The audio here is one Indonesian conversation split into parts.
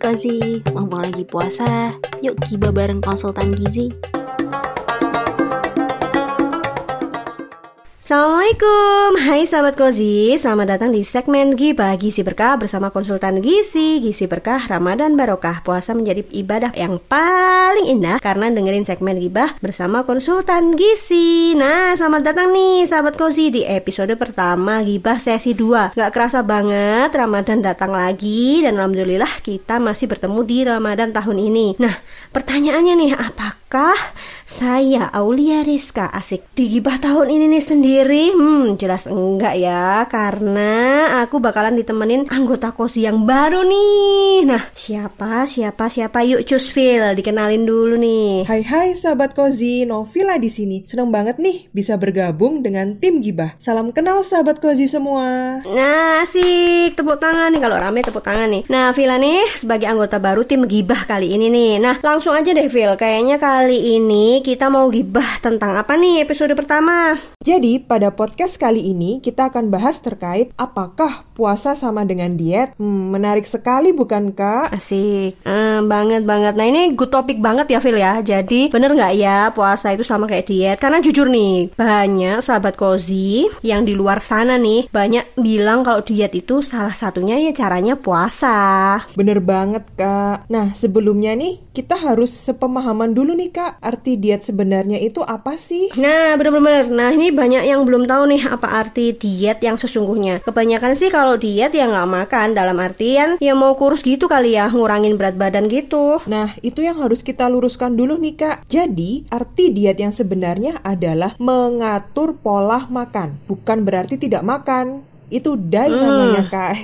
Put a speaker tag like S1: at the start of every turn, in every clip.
S1: Kozi, mumpung lagi puasa, yuk kiba bareng konsultan gizi.
S2: Assalamualaikum, hai sahabat Kozi Selamat datang di segmen Gibah Gizi Berkah bersama konsultan Gizi Gizi Berkah Ramadan Barokah. Puasa menjadi ibadah yang paling indah Karena dengerin segmen Gibah bersama konsultan Gizi Nah, selamat datang nih sahabat Kozi di episode pertama Gibah sesi 2 Gak kerasa banget Ramadan datang lagi Dan Alhamdulillah kita masih bertemu di Ramadan tahun ini. Nah, pertanyaannya nih, apakah saya Aulia Rizka asik di Gibah tahun ini nih sendiri sendiri? Hmm, jelas enggak ya, karena aku bakalan ditemenin anggota kosi yang baru nih. Nah, siapa, siapa, siapa? Yuk Cusfil, dikenalin dulu nih.
S3: Hai hai sahabat kozi, Novila di sini. Seneng banget nih bisa bergabung dengan tim Gibah. Salam kenal sahabat kozi semua.
S2: Nah, asik, tepuk tangan nih kalau rame tepuk tangan nih. Nah, Vila nih sebagai anggota baru tim Gibah kali ini nih. Nah, langsung aja deh Vil, kayaknya kali ini kita mau gibah tentang apa nih episode pertama?
S3: Jadi, pada podcast kali ini kita akan bahas terkait apakah puasa sama dengan diet. Hmm, menarik sekali bukan kak?
S2: Asik, uh, banget banget. Nah ini good topik banget ya Phil ya. Jadi bener nggak ya puasa itu sama kayak diet? Karena jujur nih banyak sahabat kozi yang di luar sana nih banyak bilang kalau diet itu salah satunya ya caranya puasa.
S3: Bener banget kak. Nah sebelumnya nih kita harus sepemahaman dulu nih kak arti diet sebenarnya itu apa sih?
S2: Nah bener-bener. Nah ini banyak yang belum tahu nih apa arti diet yang sesungguhnya. Kebanyakan sih kalau diet ya nggak makan dalam artian ya mau kurus gitu kali ya ngurangin berat badan gitu.
S3: Nah itu yang harus kita luruskan dulu nih kak. Jadi arti diet yang sebenarnya adalah mengatur pola makan, bukan berarti tidak makan itu diet hmm. namanya kak.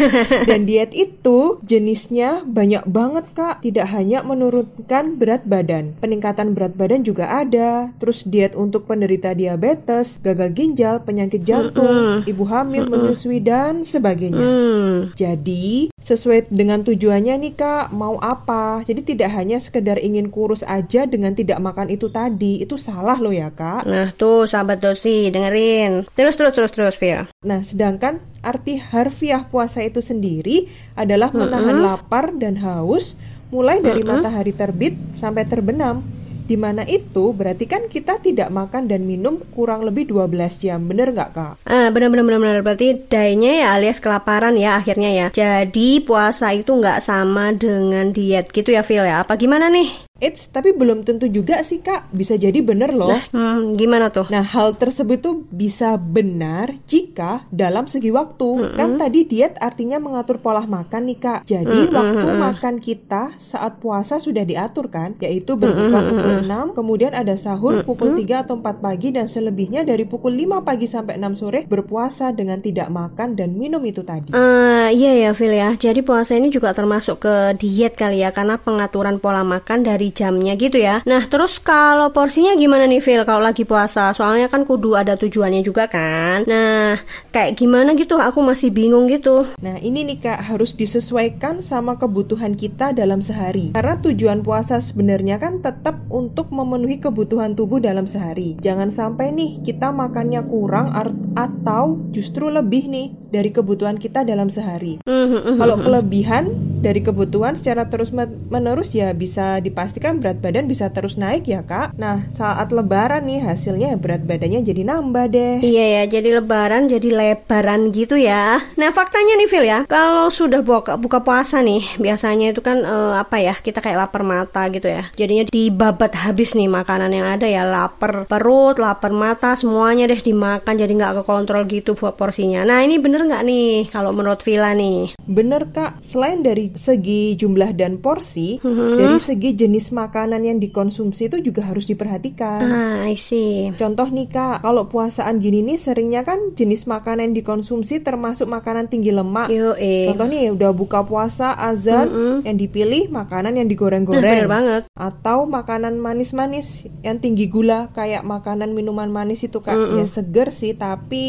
S3: Dan diet itu jenisnya banyak banget kak. Tidak hanya menurunkan berat badan. Peningkatan berat badan juga ada. Terus diet untuk penderita diabetes gagal ginjal penyakit jantung hmm. ibu hamil hmm. menyusui dan sebagainya. Hmm. jadi sesuai dengan tujuannya nih kak mau apa? Jadi tidak hanya sekedar ingin kurus aja dengan tidak makan itu tadi. Itu salah loh ya kak.
S2: Nah tuh sahabat dosi dengerin. Terus terus terus terus Via
S3: nah sedang Sedangkan arti harfiah puasa itu sendiri adalah menahan -hmm. lapar dan haus mulai dari -hmm. matahari terbit sampai terbenam. Di mana itu berarti kan kita tidak makan dan minum kurang lebih 12 jam. Bener nggak kak?
S2: Ah, bener bener bener bener. Berarti dayanya ya alias kelaparan ya akhirnya ya. Jadi puasa itu nggak sama dengan diet gitu ya Phil ya. Apa gimana nih?
S3: Eits, tapi belum tentu juga sih kak, bisa jadi bener loh.
S2: Nah, hmm, gimana tuh?
S3: Nah, hal tersebut tuh bisa benar jika dalam segi waktu. Mm -hmm. Kan tadi diet artinya mengatur pola makan nih kak. Jadi mm -hmm. waktu makan kita saat puasa sudah diatur kan, yaitu berbuka mm -hmm. pukul 6, kemudian ada sahur mm -hmm. pukul 3 atau 4 pagi dan selebihnya dari pukul 5 pagi sampai 6 sore berpuasa dengan tidak makan dan minum itu tadi.
S2: Uh, iya ya Phil ya, jadi puasa ini juga termasuk ke diet kali ya, karena pengaturan pola makan dari dari jamnya gitu ya. Nah, terus kalau porsinya gimana nih Phil kalau lagi puasa? Soalnya kan kudu ada tujuannya juga kan. Nah, kayak gimana gitu? Aku masih bingung gitu.
S3: Nah, ini nih Kak harus disesuaikan sama kebutuhan kita dalam sehari. Karena tujuan puasa sebenarnya kan tetap untuk memenuhi kebutuhan tubuh dalam sehari. Jangan sampai nih kita makannya kurang atau justru lebih nih dari kebutuhan kita dalam sehari. Mm -hmm. Kalau kelebihan dari kebutuhan secara terus menerus ya bisa dipastikan pastikan berat badan bisa terus naik ya kak. Nah saat lebaran nih hasilnya berat badannya jadi nambah deh.
S2: Iya ya jadi lebaran jadi lebaran gitu ya. Nah faktanya nih Phil ya kalau sudah buka, buka puasa nih biasanya itu kan uh, apa ya kita kayak lapar mata gitu ya. Jadinya dibabat habis nih makanan yang ada ya lapar perut, lapar mata semuanya deh dimakan jadi nggak kekontrol gitu buat porsinya. Nah ini bener nggak nih kalau menurut Villa nih?
S3: Bener kak. Selain dari segi jumlah dan porsi, mm -hmm. dari segi jenis jenis makanan yang dikonsumsi itu juga harus diperhatikan.
S2: Ah, I see.
S3: Contoh nih kak, kalau puasaan gini nih seringnya kan jenis makanan yang dikonsumsi termasuk makanan tinggi lemak.
S2: Yo, eh.
S3: Contoh nih udah buka puasa azan, mm -mm. yang dipilih makanan yang digoreng-goreng.
S2: Bener banget.
S3: Atau makanan manis-manis yang tinggi gula kayak makanan minuman manis itu kak. Mm -mm. Ya seger sih tapi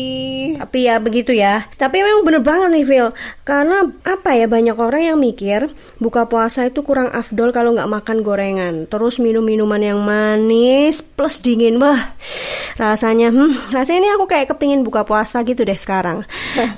S2: tapi ya begitu ya. Tapi memang bener banget nih Phil. Karena apa ya banyak orang yang mikir buka puasa itu kurang afdol kalau nggak makan goreng gorengan, terus minum minuman yang manis plus dingin, wah rasanya hmm, rasanya ini aku kayak kepingin buka puasa gitu deh sekarang.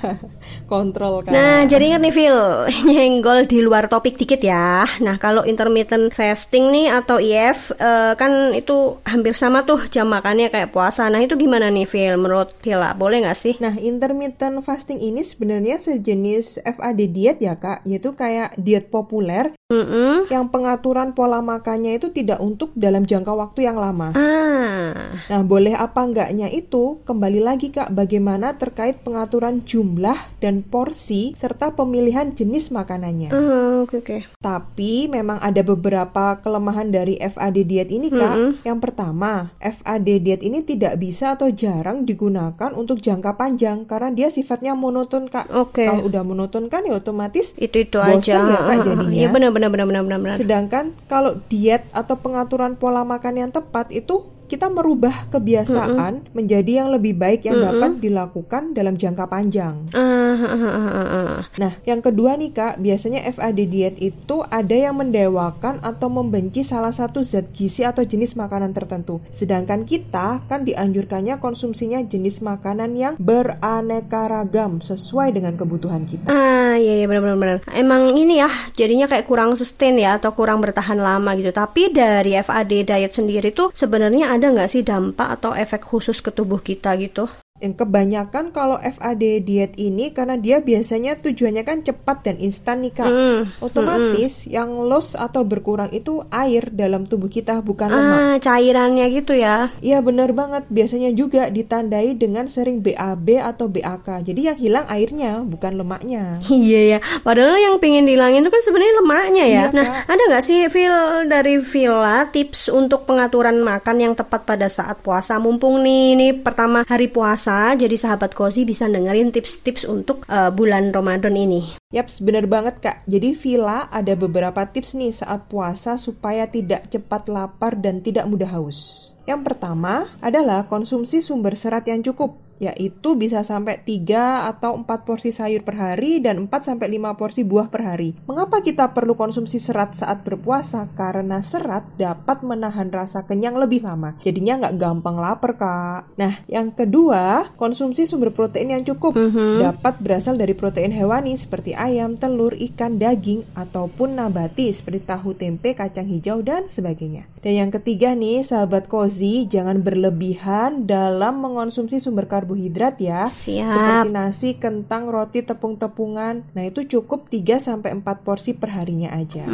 S3: Kontrol kan.
S2: Nah, jadi ingat nih Phil, nyenggol di luar topik dikit ya. Nah, kalau intermittent fasting nih atau IF eh, kan itu hampir sama tuh jam makannya kayak puasa. Nah, itu gimana nih Phil menurut Villa? Boleh nggak sih?
S3: Nah, intermittent fasting ini sebenarnya sejenis FAD diet ya kak, yaitu kayak diet populer
S2: Mm-mm.
S3: yang pengaturan pola makannya itu tidak untuk dalam jangka waktu yang lama.
S2: Ah,
S3: Nah, boleh apa enggaknya itu kembali lagi Kak bagaimana terkait pengaturan jumlah dan porsi serta pemilihan jenis makanannya.
S2: ah, oke oke.
S3: Tapi memang ada beberapa kelemahan dari FAD diet ini Kak. Yang pertama, FAD diet ini tidak bisa atau jarang digunakan untuk jangka panjang karena dia sifatnya monoton Kak.
S2: Oke.
S3: Kalau udah monoton kan ya otomatis
S2: Itu itu
S3: bosen
S2: aja.
S3: ya Kak jadinya.
S2: Iya benar benar benar benar. benar.
S3: Sedangkan kalau diet atau pengaturan pola makan yang tepat itu kita merubah kebiasaan menjadi yang lebih baik yang dapat dilakukan dalam jangka panjang.
S2: Ah, ah, ah, ah, ah, ah.
S3: Nah, yang kedua nih Kak, biasanya FAD diet itu ada yang mendewakan atau membenci salah satu zat gizi atau jenis makanan tertentu. Sedangkan kita kan dianjurkannya konsumsinya jenis makanan yang beraneka ragam sesuai dengan kebutuhan kita.
S2: Ah, iya iya benar benar benar. Emang ini ya, jadinya kayak kurang sustain ya atau kurang bertahan lama gitu. Tapi dari FAD diet sendiri tuh sebenarnya ada nggak sih dampak atau efek khusus ke tubuh kita gitu?
S3: Yang kebanyakan kalau FAD diet ini karena dia biasanya tujuannya kan cepat dan instan nih kak.
S2: Mm,
S3: Otomatis yang loss atau berkurang itu air dalam tubuh kita bukan lemak.
S2: Ah, cairannya gitu ya.
S3: Iya benar banget. Biasanya juga ditandai dengan sering BAB atau BAK. Jadi yang hilang airnya bukan lemaknya.
S2: Iya ya, padahal yang pengen dihilangin itu kan sebenarnya lemaknya ya.
S3: Iya,
S2: nah,
S3: Kak.
S2: ada nggak sih Phil dari Villa tips untuk pengaturan makan yang tepat pada saat puasa? Mumpung nih, ini pertama hari puasa, jadi sahabat Kozi bisa dengerin tips-tips untuk eh, bulan Ramadan ini.
S3: Yaps, benar banget kak. Jadi Villa ada beberapa tips nih saat puasa supaya tidak cepat lapar dan tidak mudah haus. Yang pertama adalah konsumsi sumber serat yang cukup, yaitu bisa sampai 3 atau 4 porsi sayur per hari dan 4 sampai 5 porsi buah per hari. Mengapa kita perlu konsumsi serat saat berpuasa? Karena serat dapat menahan rasa kenyang lebih lama. Jadinya nggak gampang lapar, Kak. Nah, yang kedua, konsumsi sumber protein yang cukup. Dapat berasal dari protein hewani seperti ayam, telur, ikan, daging, ataupun nabati seperti tahu, tempe, kacang hijau, dan sebagainya. Dan yang ketiga nih, sahabat Kozi, jangan berlebihan dalam mengonsumsi sumber karbohidrat ya.
S2: Siap.
S3: Seperti nasi, kentang, roti, tepung-tepungan. Nah, itu cukup 3 sampai 4 porsi per harinya aja.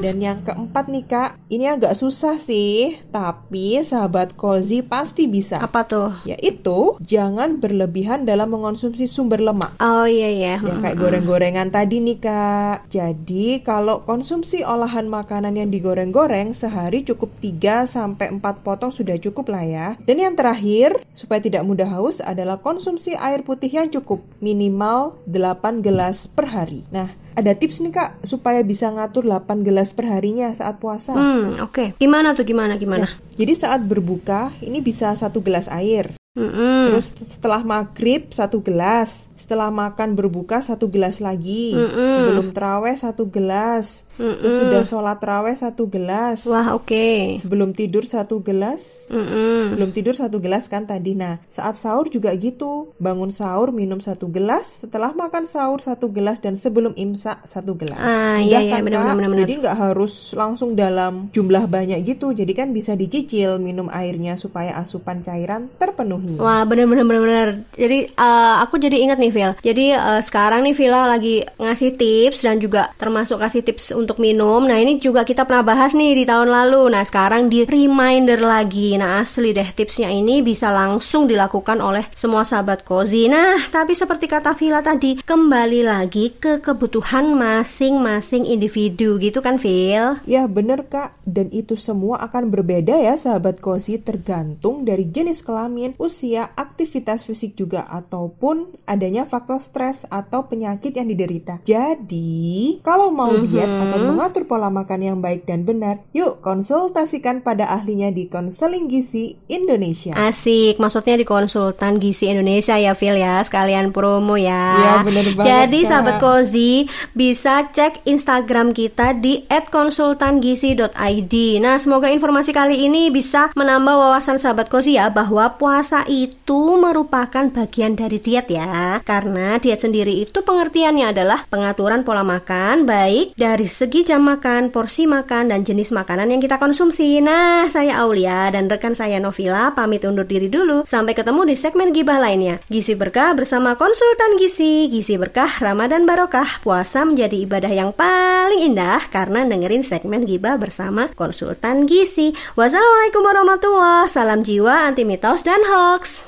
S3: Dan yang keempat nih, Kak, ini agak susah sih, tapi sahabat Kozi pasti bisa.
S2: Apa tuh?
S3: Yaitu jangan berlebihan dalam mengonsumsi sumber lemak.
S2: Oh iya ya.
S3: Ya kayak goreng-gorengan tadi nih kak Jadi kalau konsumsi olahan makanan yang digoreng-goreng Sehari cukup 3 sampai 4 potong sudah cukup lah ya Dan yang terakhir supaya tidak mudah haus adalah konsumsi air putih yang cukup Minimal 8 gelas per hari Nah ada tips nih kak supaya bisa ngatur 8 gelas per harinya saat puasa
S2: Hmm, oke. Gimana tuh gimana gimana?
S3: Jadi saat berbuka ini bisa satu gelas air
S2: Mm-mm.
S3: Terus setelah maghrib satu gelas, setelah makan berbuka satu gelas lagi, sebelum terawih satu gelas, sesudah sholat terawih satu gelas,
S2: Wah, oke.
S3: sebelum tidur satu gelas,
S2: Mm-mm.
S3: sebelum tidur satu gelas kan tadi. Nah saat sahur juga gitu, bangun sahur minum satu gelas, setelah makan sahur satu gelas dan sebelum imsak satu gelas.
S2: Ah, iya, iya, benar,
S3: Kak?
S2: benar, benar, benar.
S3: Jadi nggak harus langsung dalam jumlah banyak gitu, jadi kan bisa dicicil minum airnya supaya asupan cairan terpenuhi.
S2: Wah bener bener bener bener. Jadi eh, aku jadi ingat nih Phil. Jadi eh, sekarang nih Villa lagi ngasih tips dan juga termasuk kasih tips untuk minum. Nah ini juga kita pernah bahas nih di tahun lalu. Nah sekarang di reminder lagi. Nah asli deh tipsnya ini bisa langsung dilakukan oleh semua sahabat kozi. Nah tapi seperti kata Villa tadi kembali lagi ke kebutuhan masing-masing individu gitu kan Phil?
S3: Ya bener kak, dan itu semua akan berbeda ya sahabat kozi tergantung dari jenis kelamin, usia usia, aktivitas fisik juga, ataupun adanya faktor stres atau penyakit yang diderita. Jadi, kalau mau
S2: Mhm.
S3: diet atau mengatur pola makan yang baik dan benar, yuk konsultasikan pada ahlinya di Konseling Gizi Indonesia.
S2: Asik, maksudnya di konsultan gizi Indonesia ya Phil ya, sekalian promo ya.
S3: Iya, bener banget,
S2: Jadi
S3: Kak.
S2: sahabat Kozi bisa cek Instagram kita di @konsultangizi.id. Nah, semoga informasi kali ini bisa menambah wawasan sahabat Kozi ya bahwa puasa itu merupakan bagian dari diet ya. Karena diet sendiri itu pengertiannya adalah pengaturan pola makan baik dari segi jam makan, porsi makan dan jenis makanan yang kita konsumsi. Nah, saya Aulia dan rekan saya Novila pamit undur diri dulu. Sampai ketemu di segmen gibah lainnya. Gizi berkah bersama konsultan gizi. Gizi berkah Ramadan barokah. Puasa menjadi ibadah yang paling indah karena dengerin segmen gibah bersama konsultan gizi. Wassalamualaikum warahmatullahi wabarakatuh. Salam jiwa anti mitos dan hoax. box